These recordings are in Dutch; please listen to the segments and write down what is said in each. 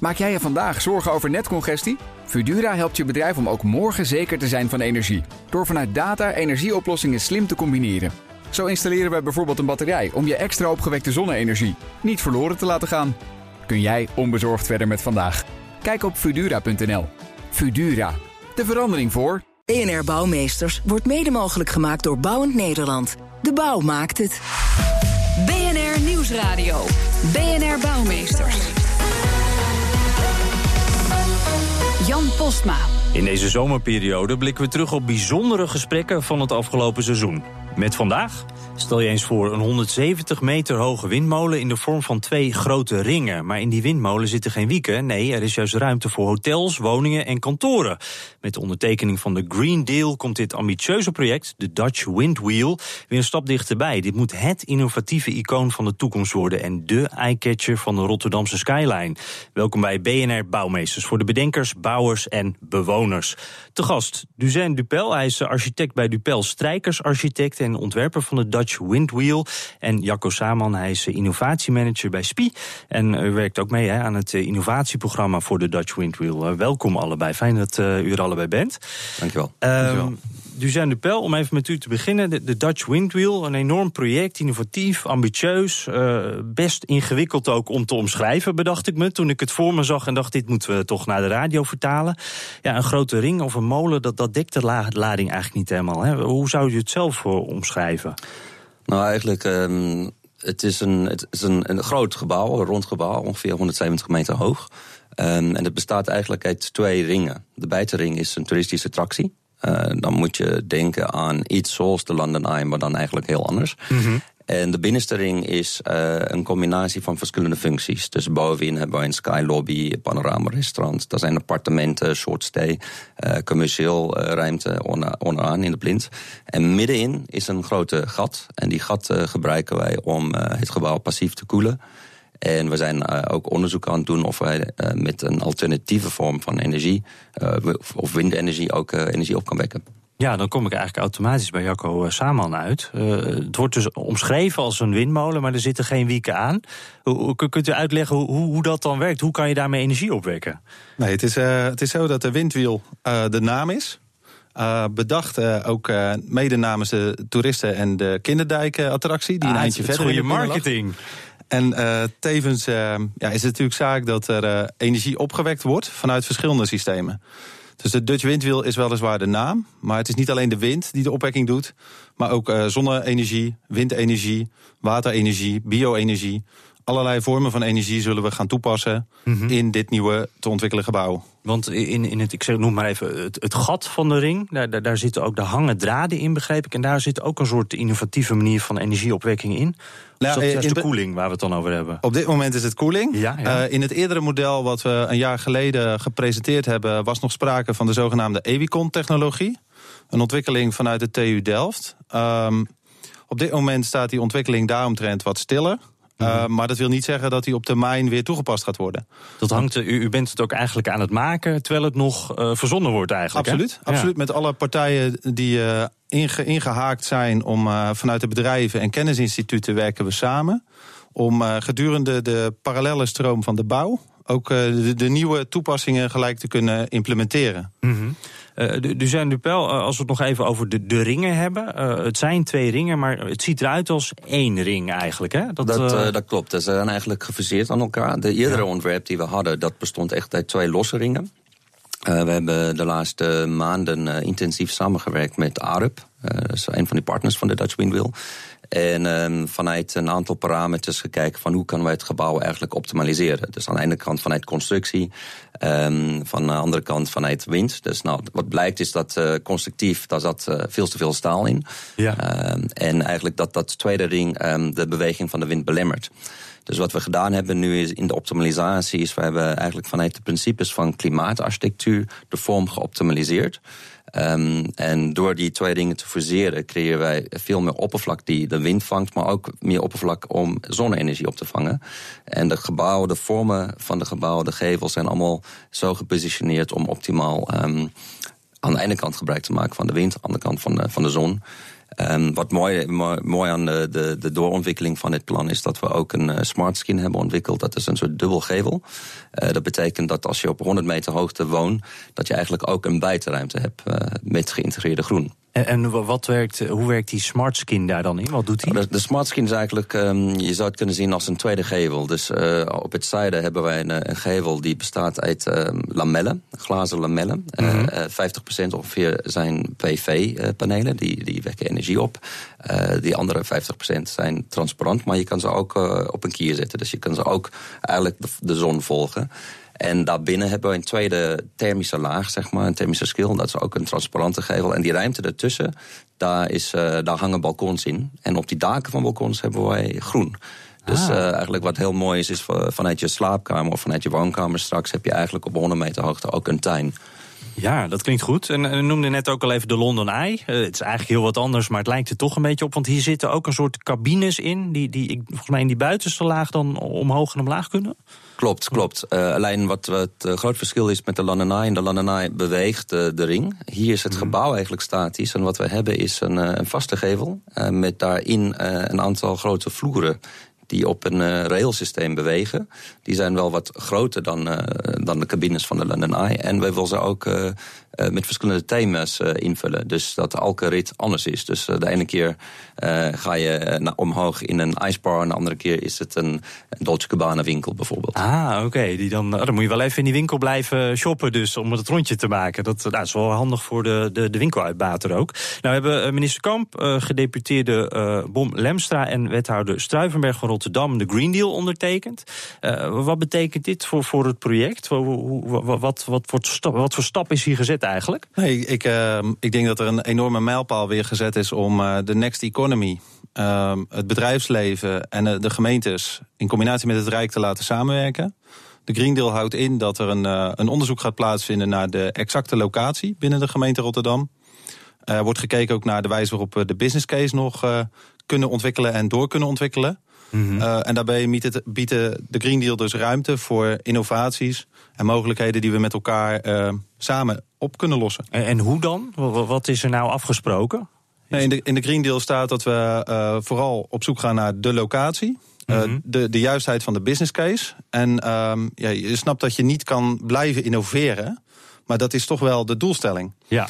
Maak jij je vandaag zorgen over netcongestie? Fudura helpt je bedrijf om ook morgen zeker te zijn van energie. Door vanuit data energieoplossingen slim te combineren. Zo installeren wij bijvoorbeeld een batterij om je extra opgewekte zonne-energie niet verloren te laten gaan. Kun jij onbezorgd verder met vandaag? Kijk op Fudura.nl. Fudura, de verandering voor. BNR Bouwmeesters wordt mede mogelijk gemaakt door Bouwend Nederland. De bouw maakt het. BNR Nieuwsradio. BNR Bouwmeesters. Jan Postma. In deze zomerperiode blikken we terug op bijzondere gesprekken van het afgelopen seizoen. Met vandaag Stel je eens voor een 170 meter hoge windmolen in de vorm van twee grote ringen. Maar in die windmolen zitten geen wieken. Nee, er is juist ruimte voor hotels, woningen en kantoren. Met de ondertekening van de Green Deal komt dit ambitieuze project, de Dutch Windwheel, weer een stap dichterbij. Dit moet het innovatieve icoon van de toekomst worden en de eyecatcher van de Rotterdamse skyline. Welkom bij BNR Bouwmeesters voor de bedenkers, bouwers en bewoners. Te gast Duzen Dupel, hij is architect bij Dupel Strijkersarchitect en ontwerper van de Dutch Windwheel. En Jacco Saman, hij is innovatiemanager bij SPI. En u werkt ook mee hè, aan het eh, innovatieprogramma voor de Dutch Windwheel. Eh, welkom allebei, fijn dat u er allebei bent. Dankjewel. Um, Dankjewel. Duzain de Pel, om even met u te beginnen. De, Dutch Windwheel, een enorm project, innovatief, ambitieus. Uh, best ingewikkeld ook om te omschrijven, bedacht ik me. Toen ik het voor me zag en dacht, dit moeten we toch naar de radio vertalen. Ja, een grote ring of een molen, dat, dat dekt de lading eigenlijk niet helemaal. Hè? Hoe zou u het zelf omschrijven? Nou, eigenlijk, um, het is, een, het is een, een groot gebouw, een rond gebouw, ongeveer 170 meter hoog. Um, en het bestaat eigenlijk uit twee ringen. De buitenring is een toeristische attractie. Uh, dan moet je denken aan iets zoals de London Eye, maar dan eigenlijk heel anders. Mm -hmm. En de binnenste ring is uh, een combinatie van verschillende functies. Dus bovenin hebben we een sky lobby, panorama restaurant. Daar zijn appartementen, short stay, uh, commercieel uh, ruimte onderaan in de plint. En middenin is een grote gat. En die gat gebruiken wij om het gebouw passief te koelen. En we zijn ook onderzoek aan het doen of wij met een alternatieve vorm van energie, of windenergie, ook energie op kan wekken. Ja, dan kom ik eigenlijk automatisch bij Jacco Saman uit. Uh, het wordt dus omschreven als een windmolen, maar er zitten geen wieken aan. Hoe, kunt u uitleggen hoe, hoe, dat dan werkt? Hoe kan je daarmee energie opwekken? Nee, het is, uh, het is zo dat de windwiel de naam is. bedacht ook mede namens de toeristen en de kinderdijk-attractie. die ah, een eindje verder goede marketing. En tevens ja, is het natuurlijk zaak dat er energie opgewekt wordt vanuit verschillende systemen. Dus de Dutch Windwheel is weliswaar de naam. Maar het is niet alleen de wind die de opwekking doet. Maar ook zonne-energie, windenergie, waterenergie, bio-energie. Allerlei vormen van energie zullen we gaan toepassen mm -hmm. in dit nieuwe te ontwikkelen gebouw. Want in, in het, ik zeg, noem maar even, het, het gat van de ring, daar, daar, daar, zitten ook de hangen draden in, begreep ik. En daar zit ook een soort innovatieve manier van energieopwekking in. Nou, dus dat is de koeling waar we het dan over hebben? Op dit moment is het koeling. Ja, ja. Uh, in het eerdere model wat we een jaar geleden gepresenteerd hebben... was nog sprake van de zogenaamde Ewicon-technologie. Een ontwikkeling vanuit de TU Delft. Um, op dit moment staat die ontwikkeling daaromtrent wat stiller. Uh, maar dat wil niet zeggen dat die op termijn weer toegepast gaat worden. Dat hangt, u, u bent het ook eigenlijk aan het maken terwijl het nog uh, verzonnen wordt eigenlijk. Absoluut, hè? absoluut. Met alle partijen die uh, inge, ingehaakt zijn om vanuit de bedrijven en kennisinstituten werken we samen. Om gedurende de parallele stroom van de bouw ook de, de, nieuwe toepassingen gelijk te kunnen implementeren. Mm -hmm. Uh, Duzijn Dupel, uh, als we het nog even over de, de ringen hebben. Uh, het zijn twee ringen, maar het ziet eruit als één ring eigenlijk. Hè? Dat, dat, dat klopt. Ze zijn eigenlijk gefuseerd aan elkaar. De eerdere ja. ontwerp die we hadden, dat bestond echt uit twee losse ringen. we hebben de laatste maanden intensief samengewerkt met ARUP. dat is een van die partners van de Dutch Windwheel. En um, vanuit een aantal parameters gekeken van hoe kunnen wij het gebouw eigenlijk optimaliseren. Dus aan de ene kant vanuit constructie, um, van de andere kant vanuit wind. Dus nou, wat blijkt is dat uh, constructief, daar zat uh, veel te veel staal in. Ja. Um, en eigenlijk dat dat tweede ring de beweging van de wind belemmert. Dus wat we gedaan hebben nu is in de optimalisatie is we hebben eigenlijk vanuit de principes van klimaatarchitectuur de vorm geoptimaliseerd. Um, en door die twee dingen te fuseren creëren wij veel meer oppervlak die de wind vangt, maar ook meer oppervlak om zonne-energie op te vangen. En de gebouwen, de vormen van de gebouwen, de gevels zijn allemaal zo gepositioneerd om optimaal um, aan de ene kant gebruik te maken van de wind, aan de andere kant van de, van de zon. Um, wat mooi, mooi, aan de, de, doorontwikkeling van dit plan is dat we ook een uh, smart skin hebben ontwikkeld. Dat is een soort dubbelgevel. Uh, dat betekent dat als je op 100 meter hoogte woont, dat je eigenlijk ook een buitenruimte hebt uh, met geïntegreerde groen. En, en wat werkt, hoe werkt die smart skin daar dan in? Wat doet hij? De, de smart skin is eigenlijk, um, je zou het kunnen zien als een tweede gevel. Dus uh, op het zijde hebben wij een, een, gevel die bestaat uit um, lamellen, glazen lamellen. Mm -hmm. uh, 50% ongeveer zijn PV-panelen, die, die wekken energie op. Die andere 50% zijn transparant, maar je kan ze ook op een kier zetten. Dus je kan ze ook eigenlijk de, de zon volgen. En daarbinnen hebben we een tweede thermische laag, zeg maar, een thermische schil. Dat is ook een transparante gevel. En die ruimte ertussen, daar, is, uh, daar hangen balkons in. En op die daken van balkons hebben wij groen. Dus ah. uh, eigenlijk wat heel mooi is, is vanuit je slaapkamer of vanuit je woonkamer straks heb je eigenlijk op 100 meter hoogte ook een tuin. Ja, dat klinkt goed. En u noemde net ook al even de London Eye. Uh, het is eigenlijk heel wat anders, maar het lijkt er toch een beetje op. Want hier zitten ook een soort cabines in, die, die ik, volgens mij in die buitenste laag dan omhoog en omlaag kunnen. Klopt, klopt. Uh, alleen wat het uh, groot verschil is met de London Eye. De London Eye beweegt de ring. Hier is het mm. gebouw eigenlijk statisch. En wat we hebben is een, een vaste gevel. met daarin een aantal grote vloeren die op een uh, railsysteem bewegen. Die zijn wel wat groter dan, uh, dan de cabines van de London Eye. En wij willen ze ook uh, met verschillende thema's invullen. Dus dat elke rit anders is. Dus de ene keer ga je omhoog in een icebar... en de andere keer is het een, Dolce Gabbana winkel bijvoorbeeld. Ah, oké. Okay. Dan, dan moet je wel even in die winkel blijven shoppen dus... om het rondje te maken. Dat, nou, is wel handig voor de, de, de winkeluitbater ook. Nou, we hebben minister Kamp, gedeputeerde Bom Lemstra... en wethouder Struivenberg van Rotterdam de Green Deal ondertekend. Uh, wat betekent dit voor, voor het project? Wat, wat, wat, wat, wat voor stap is hier gezet eigenlijk? Nee, ik, uh, ik denk dat er een enorme mijlpaal weer gezet is om uh, de next economy... het bedrijfsleven en de gemeentes in combinatie met het Rijk te laten samenwerken. De Green Deal houdt in dat er een, een onderzoek gaat plaatsvinden naar de exacte locatie binnen de gemeente Rotterdam. Er wordt gekeken ook naar de wijze waarop we de business case nog kunnen ontwikkelen en door kunnen ontwikkelen. Mm -hmm. uh, en daarbij biedt de Green Deal dus ruimte voor innovaties en mogelijkheden die we met elkaar uh, samen op kunnen lossen. En, en, hoe dan? Wat is er nou afgesproken? Nee, in, de, in de Green Deal staat dat we uh, vooral op zoek gaan naar de locatie. -hmm. de, de juistheid van de business case. En um, ja, je snapt dat je niet kan blijven innoveren. Maar dat is toch wel de doelstelling. Ja.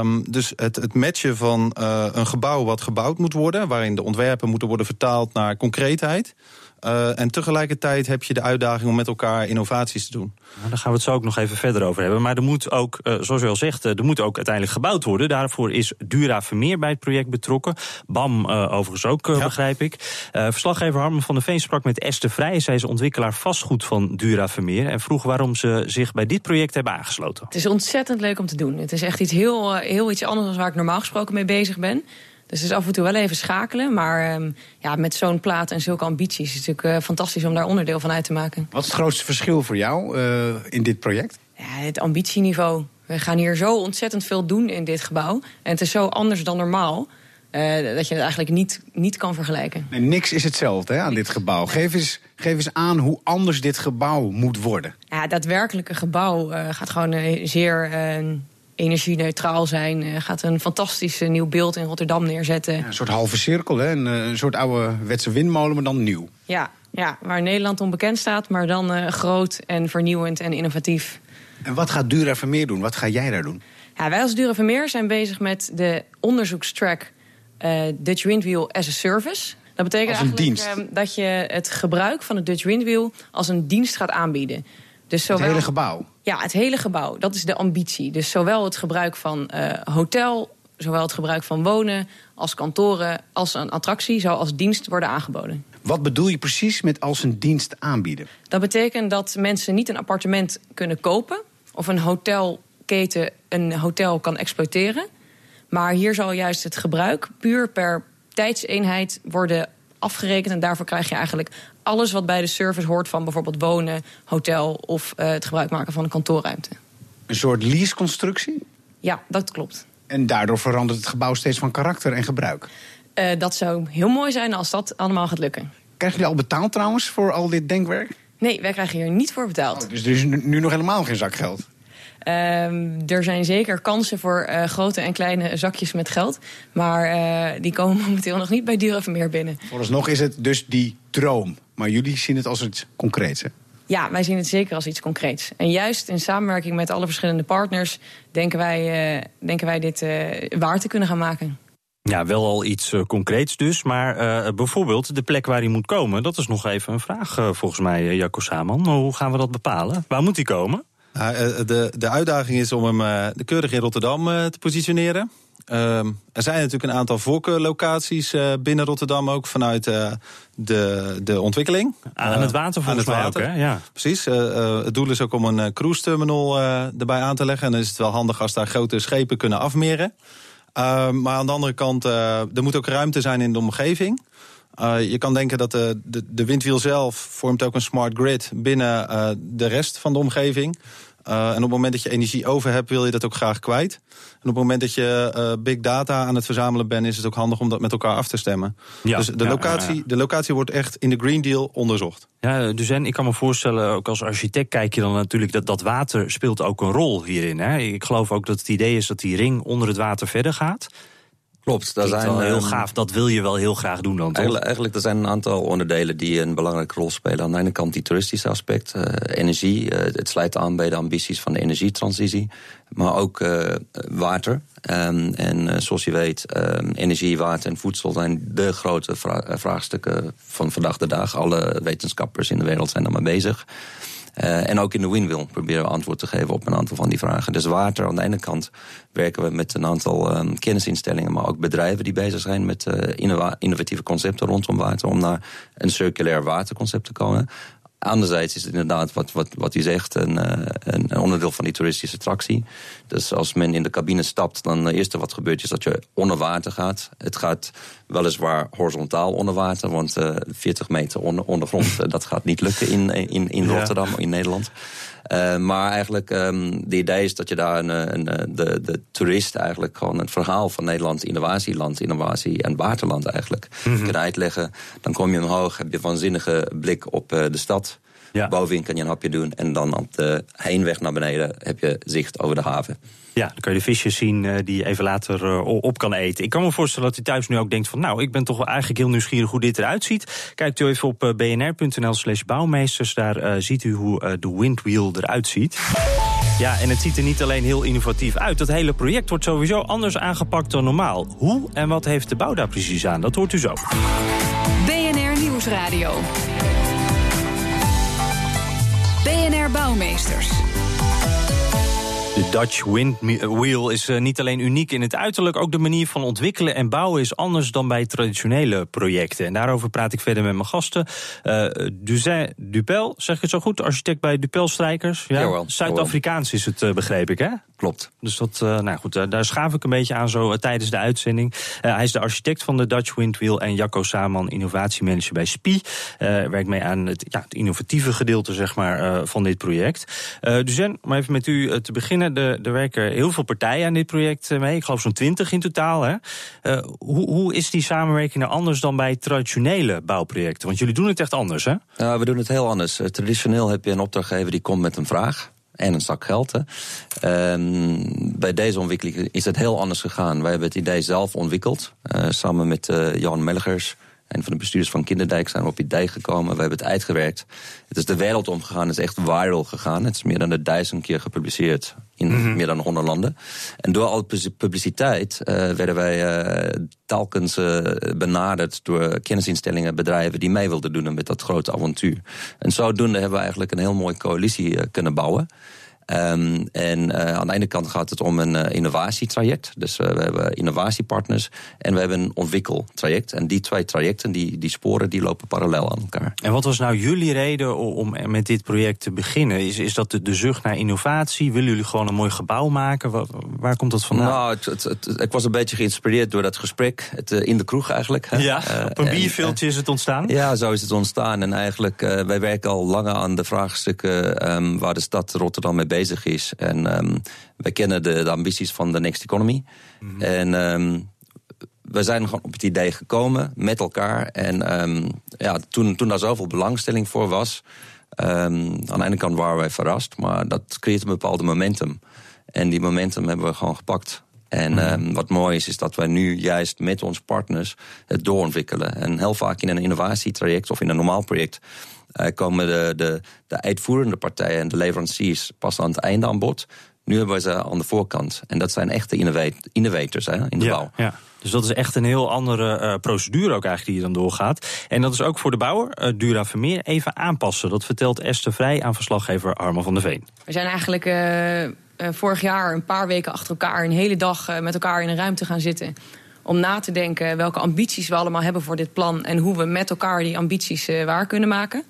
Um, dus het, het matchen van uh, een gebouw wat gebouwd moet worden... waarin de ontwerpen moeten worden vertaald naar concreetheid... Uh, en tegelijkertijd heb je de uitdaging om met elkaar innovaties te doen. Nou, daar gaan we het zo ook nog even verder over hebben. Maar er moet ook, uh, zoals u al zegt, er moet ook uiteindelijk gebouwd worden. Daarvoor is Dura Vermeer bij het project betrokken. BAM uh, overigens ook, ja. begrijp ik. verslaggever Harmen van der Veen sprak met Esther Vrij. Zij is ontwikkelaar vastgoed van Dura Vermeer. En vroeg waarom ze zich bij dit project hebben aangesloten. Het is ontzettend leuk om te doen. Het is echt iets heel, heel iets anders dan waar ik normaal gesproken mee bezig ben. Dus het is af en toe wel even schakelen. Maar um, ja, met zo'n plaat en zulke ambities is het natuurlijk uh, fantastisch om daar onderdeel van uit te maken. Wat is het grootste verschil voor jou uh, in dit project? Ja, het ambitieniveau. We gaan hier zo ontzettend veel doen in dit gebouw. En het is zo anders dan normaal. Uh, dat je het eigenlijk niet, niet kan vergelijken. En niks is hetzelfde hè, aan dit gebouw. Geef eens, geef eens aan hoe anders dit gebouw moet worden. Ja, daadwerkelijke gebouw gaat gewoon zeer energie-neutraal zijn. Uh, gaat een fantastisch uh, nieuw beeld in Rotterdam neerzetten. Ja, een soort halve cirkel, hè? Een, een soort oude wetse windmolen, maar dan nieuw. Ja, ja waar Nederland onbekend staat, maar dan uh, groot en vernieuwend en innovatief. En wat gaat Dura Vermeer doen? Wat ga jij daar doen? Ja, wij als Dura Vermeer zijn bezig met de onderzoekstrack Dutch Windwheel as a Service. Dat betekent eigenlijk ehm, dat je het gebruik van het Dutch Windwheel als een dienst gaat aanbieden. Dus zowel, het hele gebouw? Ja, het hele gebouw. Dat is de ambitie. Dus zowel het gebruik van uh, hotel, zowel het gebruik van wonen als kantoren, als een attractie zou als dienst worden aangeboden. Wat bedoel je precies met als een dienst aanbieden? Dat betekent dat mensen niet een appartement kunnen kopen of een hotelketen een hotel kan exploiteren. Maar hier zal juist het gebruik puur per tijdseenheid worden afgerekend. En daarvoor krijg je eigenlijk alles wat bij de service hoort van bijvoorbeeld wonen, hotel of uh, het gebruik maken van een kantoorruimte. Een soort leaseconstructie? Ja, dat klopt. En daardoor verandert het gebouw steeds van karakter en gebruik? Uh, dat zou heel mooi zijn als dat allemaal gaat lukken. Krijgen jullie al betaald trouwens voor al dit denkwerk? Nee, wij krijgen hier niet voor betaald. Oh, dus er is nu nog helemaal geen zakgeld? Ehm, er zijn zeker kansen voor eh, grote en kleine zakjes met geld. Maar eh, die komen momenteel nog niet bij Duurvermeer binnen. Vooralsnog is het dus die droom. Maar jullie zien het als iets concreets, hè? Ja, wij zien het zeker als iets concreets. En juist in samenwerking met alle verschillende partners... denken wij, eh, denken wij dit waar te kunnen gaan maken. Ja, wel al iets concreets dus. Maar bijvoorbeeld de plek waar hij moet komen... dat is nog even een vraag volgens mij, Jacco Saman. Hoe gaan we dat bepalen? Waar moet hij komen? Nou, de, de uitdaging is om hem uh, keurig in Rotterdam uh, te positioneren. Uh, er zijn natuurlijk een aantal voorkeurlocaties uh, binnen Rotterdam ook vanuit de, de ontwikkeling. Aan het water volgens mij ook, hè? Ja. Precies. het doel is ook om een cruise terminal erbij aan te leggen. En dan is het wel handig als daar grote schepen kunnen afmeren. Ehm, maar aan de andere kant, er moet ook ruimte zijn in de omgeving. Uh, je kan denken dat de, de, de, windwiel zelf vormt ook een smart grid binnen uh, de rest van de omgeving. Uh, en op het moment dat je energie over hebt, wil je dat ook graag kwijt. En op het moment dat je uh, big data aan het verzamelen bent, is het ook handig om dat met elkaar af te stemmen. Ja, dus de, ja, locatie, ja, de locatie wordt echt in de Green Deal onderzocht. Ja, dus en ik kan me voorstellen, ook als architect kijk je dan natuurlijk dat dat water speelt ook een rol hierin. Hè? Ik geloof ook dat het idee is dat die ring onder het water verder gaat. Klopt, daar zijn wel heel ehm, gaaf. Dat wil je wel heel graag doen dan, toch? Eigenlijk, eigenlijk er zijn een aantal onderdelen die een belangrijke rol spelen. Aan de ene kant die toeristische aspect, uh, energie. Uh, het sluit aan bij de ambities van de energietransitie. Maar ook uh, water. Um, en zoals je weet, um, energie, water en voedsel zijn de grote vra vraagstukken van vandaag de dag. Alle wetenschappers in de wereld zijn daarmee bezig. Uh, en ook in de Winwheel proberen we antwoord te geven op een aantal van die vragen. Dus water, aan de ene kant werken we met een aantal um, kennisinstellingen, maar ook bedrijven die bezig zijn met uh, innovatieve concepten rondom water, om naar een circulair waterconcept te komen. Anderzijds is het inderdaad wat, wat, wat u zegt, een, eh, een, een, onderdeel van die toeristische attractie. Dus als men in de cabine stapt, dan het eerste wat gebeurt is dat je onder water gaat. Het gaat weliswaar horizontaal onder water, want uh, 40 meter onder, ondergrond, dat gaat niet lukken in, in, in Rotterdam, ja. in Nederland. Uh, maar eigenlijk, um, de idee is dat je daar een, een, de, de toerist eigenlijk gewoon het verhaal van Nederland, innovatieland, innovatie en waterland eigenlijk mm -hmm. kan uitleggen. Dan kom je omhoog, heb je een waanzinnige blik op uh, de stad. Ja. Bovenin kan je een hapje doen en dan op de heenweg naar beneden heb je zicht over de haven. Ja, dan kun je de visjes zien uh, die je even later uh, op kan eten. Ik kan me voorstellen dat u thuis nu ook denkt van... nou, ik ben toch eigenlijk heel nieuwsgierig hoe dit eruit ziet. Kijkt u even op uh, bnr.nl slash bouwmeesters. Daar ziet u hoe de windwheel eruit ziet. Ja, en het ziet er niet alleen heel innovatief uit. Dat hele project wordt sowieso anders aangepakt dan normaal. Hoe en wat heeft de bouw daar precies aan? Dat hoort u zo. BNR Nieuwsradio. BNR Bouwmeesters. De Dutch Windwheel is uh, niet alleen uniek in het uiterlijk, ook de manier van ontwikkelen en bouwen is anders dan bij traditionele projecten. En daarover praat ik verder met mijn gasten. Uh, Duzin Dupel, zeg ik het zo goed, architect bij Dupel Strijkers. Ja, Zuid-Afrikaans is het, begreep ik, hè? Klopt. Dus dat, nou goed, daar schaaf ik een beetje aan zo tijdens de uitzending. hij is de architect van de Dutch Windwheel en Jacco Saman, innovatiemanager bij SPI. werkt mee aan het, ja, het innovatieve gedeelte, zeg maar, van dit project. Duzin, om even met u te beginnen. Er, er werken heel veel partijen aan dit project eh, mee. Ik geloof zo'n twintig in totaal. Hè? Uh, hoe, hoe is die samenwerking nou anders dan bij traditionele bouwprojecten? Want jullie doen het echt anders, hè? Ja, we doen het heel anders. Uh, traditioneel heb je een opdrachtgever die komt met een vraag en een zak geld. Um, bij deze ontwikkeling is het heel anders gegaan. Wij hebben het idee zelf ontwikkeld, uh, samen met uh, Jan Melligers een van de bestuurders van Kinderdijk zijn we op het idee gekomen. We hebben het uitgewerkt. Het is de wereld omgegaan. Het is echt viral gegaan. Het is meer dan de duizend keer gepubliceerd in mm -hmm. meer dan honderd landen. En door al die publiciteit uh, werden wij uh, telkens uh, benaderd door kennisinstellingen, bedrijven die mee wilden doen met dat grote avontuur. En zodoende hebben we eigenlijk een heel mooie coalitie kunnen bouwen. Um, en uh, aan de ene kant gaat het om een uh, innovatietraject. Dus uh, we hebben innovatiepartners en we hebben een ontwikkeltraject. En die twee trajecten, die, die sporen, die lopen parallel aan elkaar. En wat was nou jullie reden om met dit project te beginnen? Is, is dat de, de zucht naar innovatie? Willen jullie gewoon een mooi gebouw maken? Waar, waar komt dat vandaan? Nou, het, het, het, ik was een beetje geïnspireerd door dat gesprek. Het, in de kroeg eigenlijk. Hè? Ja, op een bierveeltje is het ontstaan? Ja, zo is het ontstaan. En eigenlijk, wij werken al langer aan de vraagstukken um, waar de stad Rotterdam mee bezig bezig is. En um, wij kennen de, de, ambities van de Next Economy. Mm -hmm. En um, we zijn gewoon op het idee gekomen met elkaar. En um, ja, toen, toen daar zoveel belangstelling voor was... Ehm, aan de ene kant waren wij verrast, maar dat creëert een bepaalde momentum. En die momentum hebben we gewoon gepakt. En Mhm. ehm, wat mooi is, is dat wij nu juist met onze partners het doorontwikkelen. En heel vaak in een innovatietraject of in een normaal project eh, komen de, de, de uitvoerende partijen en de leveranciers pas aan het einde aan bod. Nu hebben we ze aan de voorkant. En dat zijn echte innovat- innovators hè, in de ja, bouw. Ja. Dus dat is echt een heel andere eh, procedure ook eigenlijk die je dan doorgaat. En dat is ook voor de bouwer, eh, Dura Vermeer, even aanpassen. Dat vertelt Esther Vrij aan verslaggever Arman van der Veen. We zijn eigenlijk vorig jaar een paar weken achter elkaar... een hele dag eh, met elkaar in een ruimte gaan zitten... om na te denken welke ambities we allemaal hebben voor dit plan... en hoe we met elkaar die ambities eh, waar kunnen maken.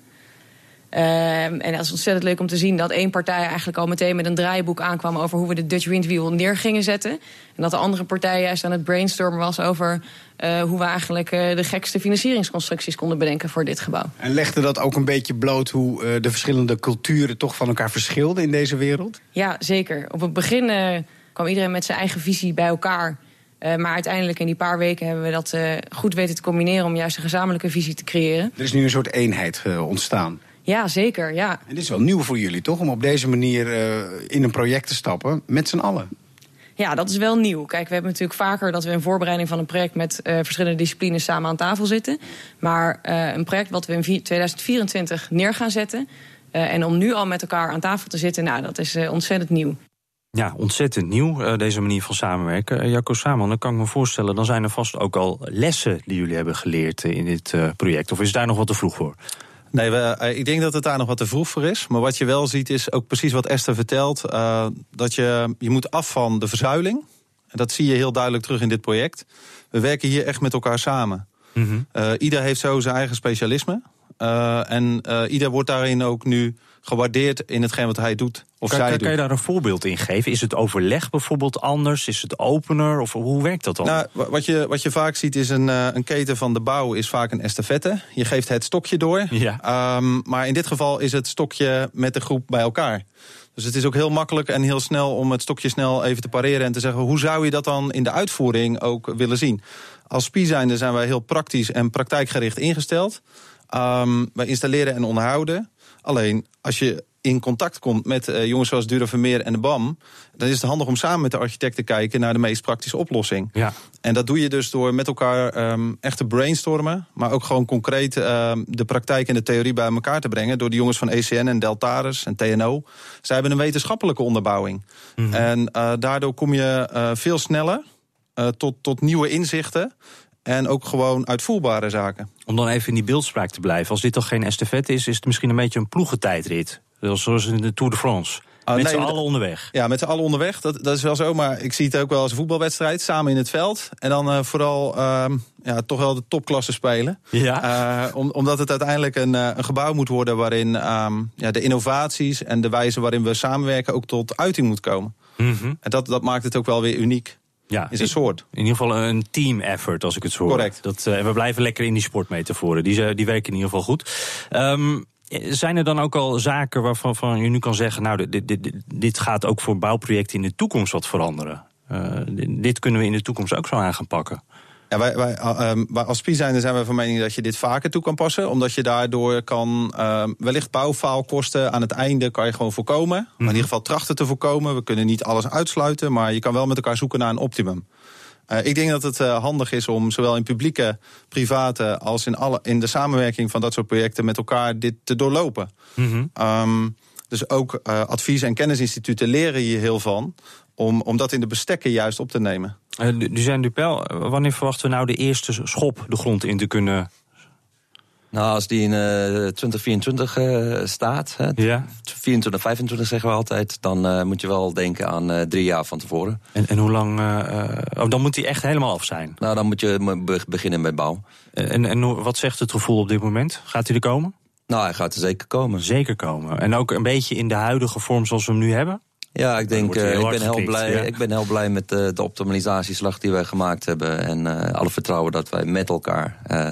Ehm, en dat is ontzettend leuk om te zien dat één partij eigenlijk al meteen met een draaiboek aankwam over hoe we de Dutch Windwheel neer gingen zetten. En dat de andere partij juist aan het brainstormen was over eh, hoe we eigenlijk eh, de gekste financieringsconstructies konden bedenken voor dit gebouw. En legde dat ook een beetje bloot hoe eh, de verschillende culturen toch van elkaar verschilden in deze wereld? Ja, zeker. Op het begin kwam iedereen met zijn eigen visie bij elkaar. Maar uiteindelijk in die paar weken hebben we dat goed weten te combineren om juist een gezamenlijke visie te creëren. Er is nu een soort eenheid ontstaan. Ja, zeker. Ja. En dit is wel nieuw voor jullie, toch? Om op deze manier eh, in een project te stappen met z'n allen. Ja, dat is wel nieuw. Kijk, we hebben natuurlijk vaker dat we in voorbereiding van een project met eh, verschillende disciplines samen aan tafel zitten. Maar eh, een project wat we in vi- 2024 neer gaan zetten. eh, en om nu al met elkaar aan tafel te zitten, nou, dat is ontzettend nieuw. Ja, ontzettend nieuw, eh, deze manier van samenwerken. Uh, Jacco Saman, dan kan ik me voorstellen... dan zijn er vast ook al lessen die jullie hebben geleerd in dit eh, project. Of is daar nog wat te vroeg voor? Nee, we, eh, ik denk dat het daar nog wat te vroeg voor is. Maar wat je wel ziet is ook precies wat Esther vertelt. eh, dat je, je moet af van de verzuiling. En dat zie je heel duidelijk terug in dit project. We werken hier echt met elkaar samen. Eh, ieder heeft zo zijn eigen specialisme. En ieder wordt daarin ook nu gewaardeerd in hetgeen wat hij doet. Of kan, zij kan, doet. kan je daar een voorbeeld in geven? Is het overleg bijvoorbeeld anders? Is het opener? Of hoe werkt dat dan? Nou, wa- wat je, wat je vaak ziet is een, eh, een keten van de bouw is vaak een estafette. Je geeft het stokje door. Ja. Ehm, maar in dit geval is het stokje met de groep bij elkaar. Dus het is ook heel makkelijk en heel snel om het stokje snel even te pareren en te zeggen: hoe zou je dat dan in de uitvoering ook willen zien? Als SPI zijnde zijn wij heel praktisch en praktijkgericht ingesteld. Ehm, wij installeren en onderhouden. Alleen als je in contact komt met eh, jongens zoals Dura Vermeer en de BAM, dan is het handig om samen met de architect te kijken naar de meest praktische oplossing. Ja. En dat doe je dus door met elkaar ehm, echt te brainstormen. Maar ook gewoon concreet ehm, de praktijk en de theorie bij elkaar te brengen. Door de jongens van ECN en Deltaris en TNO. Zij hebben een wetenschappelijke onderbouwing. En eh, daardoor kom je eh, veel sneller tot, tot nieuwe inzichten. En ook gewoon uitvoerbare zaken. Om dan even in die beeldspraak te blijven. Als dit toch geen estafette is, is het misschien een beetje een ploegentijdrit. Zoals in de Tour de France. Ah, Met nee, z'n allen onderweg. Ja, met z'n allen onderweg. Dat, dat is wel zo. Maar ik zie het ook wel als een voetbalwedstrijd. Samen in het veld. En dan eh, vooral ehm, ja, toch wel de topklasse spelen. Ja. Eh, om, omdat het uiteindelijk een, eh, een gebouw moet worden waarin ehm, ja, de innovaties en de wijze waarin we samenwerken ook tot uiting moet komen. Mhm. En dat, dat maakt het ook wel weer uniek. Ja, Is een soort. In ieder geval een team effort, als ik het zo hoor. Correct. Dat, eh, en we blijven lekker in die sportmetaforen. Die, die werken in ieder geval goed. Ehm, zijn er dan ook al zaken waarvan van je nu kan zeggen... nou, dit, dit, dit, dit gaat ook voor bouwprojecten in de toekomst wat veranderen? Eh, dit kunnen we in de toekomst ook zo aan gaan pakken. Ja, wij, wij, uh, um, wij als SPI zijn, zijn we van mening dat je dit vaker toe kan passen. Omdat je daardoor kan um, wellicht bouwfaalkosten aan het einde kan je gewoon voorkomen. Maar in ieder geval trachten te voorkomen. We kunnen niet alles uitsluiten, maar je kan wel met elkaar zoeken naar een optimum. Uh, ik denk dat het uh, handig is om zowel in publieke, private als in, alle, in de samenwerking van dat soort projecten met elkaar dit te doorlopen. Mm -hmm. um, dus ook uh, advies- en kennisinstituten leren hier heel van. Om, om dat in de bestekken juist op te nemen. Uh, Duzijn Dupel, wanneer verwachten we nou de eerste schop de grond in te kunnen nou, als die in uh, 2024 uh, staat, hè, ja. 24, 25 zeggen we altijd, dan uh, moet je wel denken aan uh, drie jaar van tevoren. En, en hoe lang? uh, oh, dan moet die echt helemaal af zijn? Nou, dan moet je be beginnen met bouw. En, en wat zegt het gevoel op dit moment? Gaat hij er komen? Nou, hij gaat er zeker komen. Zeker komen. En ook een beetje in de huidige vorm zoals we hem nu hebben? Ja, ik denk, uh, ik, ben heel geklikt, blij, ja. ik ben heel blij met uh, de optimalisatieslag die wij gemaakt hebben. En uh, alle vertrouwen dat wij met elkaar uh,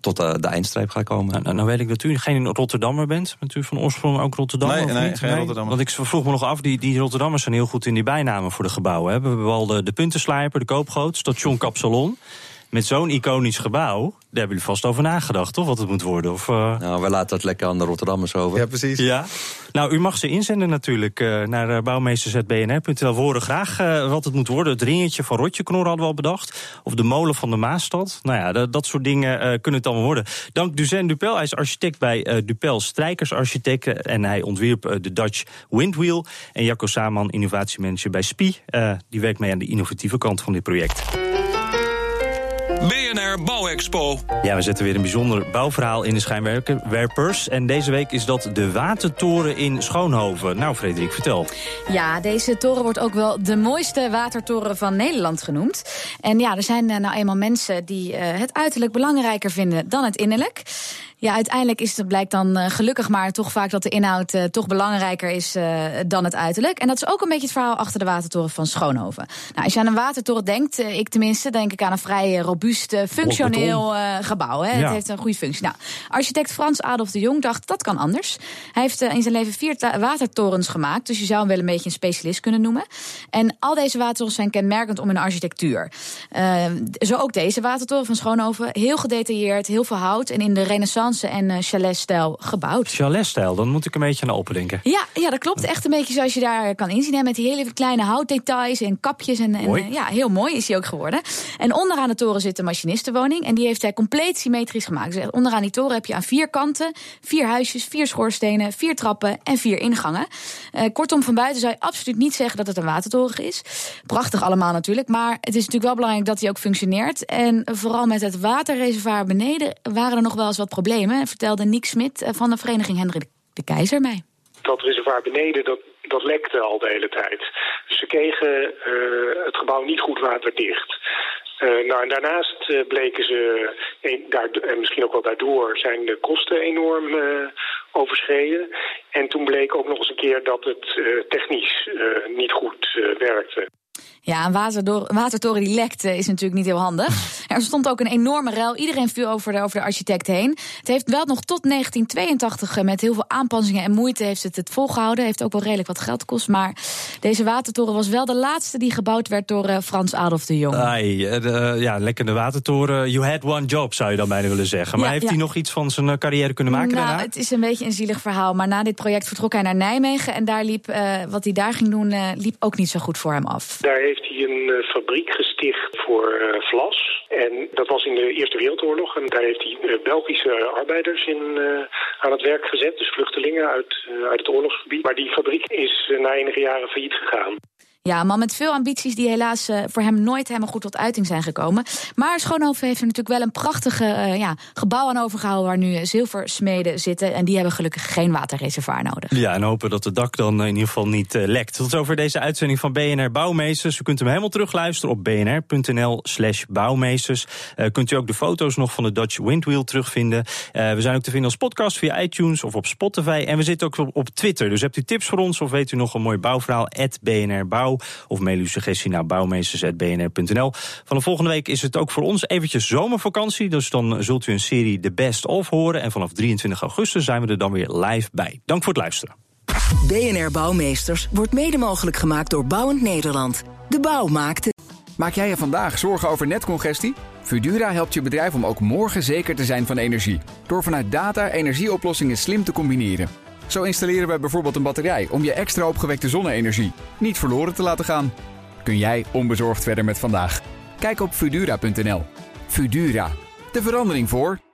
tot de, de, eindstreep gaan komen. Nou, nou, nou, weet ik dat u geen Rotterdammer bent. Bent u van oorsprong ook Rotterdammer? Nee, of nee niet? geen Rotterdammer. Want ik vroeg me nog af, die, die Rotterdammers zijn heel goed in die bijnamen voor de gebouwen. Hè? We hebben al de, de puntenslijper, de koopgoot, station Kapsalon. Met zo'n iconisch gebouw, daar hebben jullie vast over nagedacht, toch? Wat het moet worden? Of, uh... Nou, we laten dat lekker aan de Rotterdammers over. Ja, precies. Ja. Nou, u mag ze inzenden natuurlijk uh, naar uh, bouwmeesters.bnr.nl. We horen graag wat het moet worden. Het ringetje van Rotjeknor hadden we al bedacht. Of de molen van de Maastad. Nou ja, dat, dat soort dingen kunnen het allemaal worden. Dank Duzen Dupel. Hij is architect bij Dupel Strijkersarchitecten. En hij ontwierp de Dutch Windwheel. En Jacco Saman, innovatiemanager bij SPI. die werkt mee aan de innovatieve kant van dit project. BNR Bouwexpo. Ja, we zetten weer een bijzonder bouwverhaal in de schijnwerpers. En deze week is dat de Watertoren in Schoonhoven. Nou, Frederik, vertel. Ja, deze toren wordt ook wel de mooiste watertoren van Nederland genoemd. En ja, er zijn nou eenmaal mensen die het uiterlijk belangrijker vinden dan het innerlijk. Ja, uiteindelijk is het, blijkt dan uh, gelukkig maar toch vaak dat de inhoud uh, toch belangrijker is uh, dan het uiterlijk. En dat is ook een beetje het verhaal achter de watertoren van Schoonhoven. Nou, als je aan een watertoren denkt, ik tenminste, denk ik aan een vrij robuust, functioneel gebouw. Hè. Ja. Het heeft een goede functie. Nou, architect Frans Adolf de Jong dacht dat kan anders. Hij heeft in zijn leven vier watertorens gemaakt, dus je zou hem wel een beetje een specialist kunnen noemen. En al deze watertorens zijn kenmerkend om hun architectuur. zo ook deze watertoren van Schoonhoven, heel gedetailleerd, heel veel hout en in de renaissance en uh, chalet-stijl gebouwd. Chalet-stijl, dan moet ik een beetje aan open denken. Ja, ja, dat klopt. Echt een beetje zoals je daar kan inzien. Hè, met die hele kleine houtdetails en kapjes. En, en uh, ja, heel mooi is hij ook geworden. En onderaan de toren zit de machinistenwoning. En die heeft hij compleet symmetrisch gemaakt. Dus onderaan die toren heb je aan vier kanten vier huisjes, vier schoorstenen, vier trappen en vier ingangen. Uh, kortom, van buiten zou je absoluut niet zeggen dat het een watertoren is. Prachtig allemaal natuurlijk. Maar het is natuurlijk wel belangrijk dat hij ook functioneert. En vooral met het waterreservoir beneden waren er nog wel eens wat problemen vertelde Nick Smit eh, van de vereniging Hendrik de Keizer mij. Dat reservoir beneden, dat, dat lekte al de hele tijd. Dus ze kregen uh, het gebouw niet goed waterdicht. Uh, nou, en daarnaast bleken ze, en, daar, en misschien ook wel daardoor, zijn de kosten enorm overschreden. En toen bleek ook nog eens een keer dat het technisch niet goed werkte. Ja, een watertoren die lekte is natuurlijk niet heel handig. Er stond ook een enorme ruil. Iedereen viel over de, over de architect heen. Het heeft wel nog tot 1982 eh, met heel veel aanpassingen en moeite heeft het het volgehouden. Heeft ook wel redelijk wat geld gekost. Maar deze watertoren was wel de laatste die gebouwd werd door uh, Frans Adolf de Jong. Ai, de, ja, lekkende watertoren. You had one job, zou je dan bijna willen zeggen. Maar ja, heeft ja. hij nog iets van zijn carrière kunnen maken nou, daarna? Het is een beetje een zielig verhaal. Maar na dit project vertrok hij naar Nijmegen. En daar liep, wat hij daar ging doen, liep ook niet zo goed voor hem af. Daar heeft hij een fabriek gesticht voor vlas. En dat was in de Eerste Wereldoorlog. En daar heeft hij uh, Belgische arbeiders in, aan het werk gezet. Dus vluchtelingen uit, uit het oorlogsgebied. Maar die fabriek is na enige jaren failliet gegaan. Ja, een man met veel ambities die helaas uh, voor hem nooit helemaal goed tot uiting zijn gekomen. Maar Schoonhoven heeft er natuurlijk wel een prachtige uh, ja, gebouw aan overgehouden... waar nu zilversmeden zitten. En die hebben gelukkig geen waterreservoir nodig. Ja, en hopen dat het dak dan in ieder geval niet uh, lekt. Tot over deze uitzending van BNR Bouwmeesters. U kunt hem helemaal terugluisteren op bnr.nl slash bouwmeesters. kunt u ook de foto's nog van de Dutch Windwheel terugvinden. we zijn ook te vinden als podcast via iTunes of op Spotify. En we zitten ook op, op Twitter. Dus hebt u tips voor ons of weet u nog een mooi bouwverhaal... BNR Bouw. Of mail uw suggestie naar bouwmeesters.bnr.nl. Van de volgende week is het ook voor ons eventjes zomervakantie. Dus dan zult u een serie The Best Of horen. En vanaf 23 augustus zijn we er dan weer live bij. Dank voor het luisteren. BNR Bouwmeesters wordt mede mogelijk gemaakt door Bouwend Nederland. De bouw maakt het. Maak jij je vandaag zorgen over netcongestie? Fudura helpt je bedrijf om ook morgen zeker te zijn van energie. Door vanuit data energieoplossingen slim te combineren. Zo installeren wij bijvoorbeeld een batterij om je extra opgewekte zonne-energie niet verloren te laten gaan. Kun jij onbezorgd verder met vandaag? Kijk op Fudura.nl. Fudura, de verandering voor.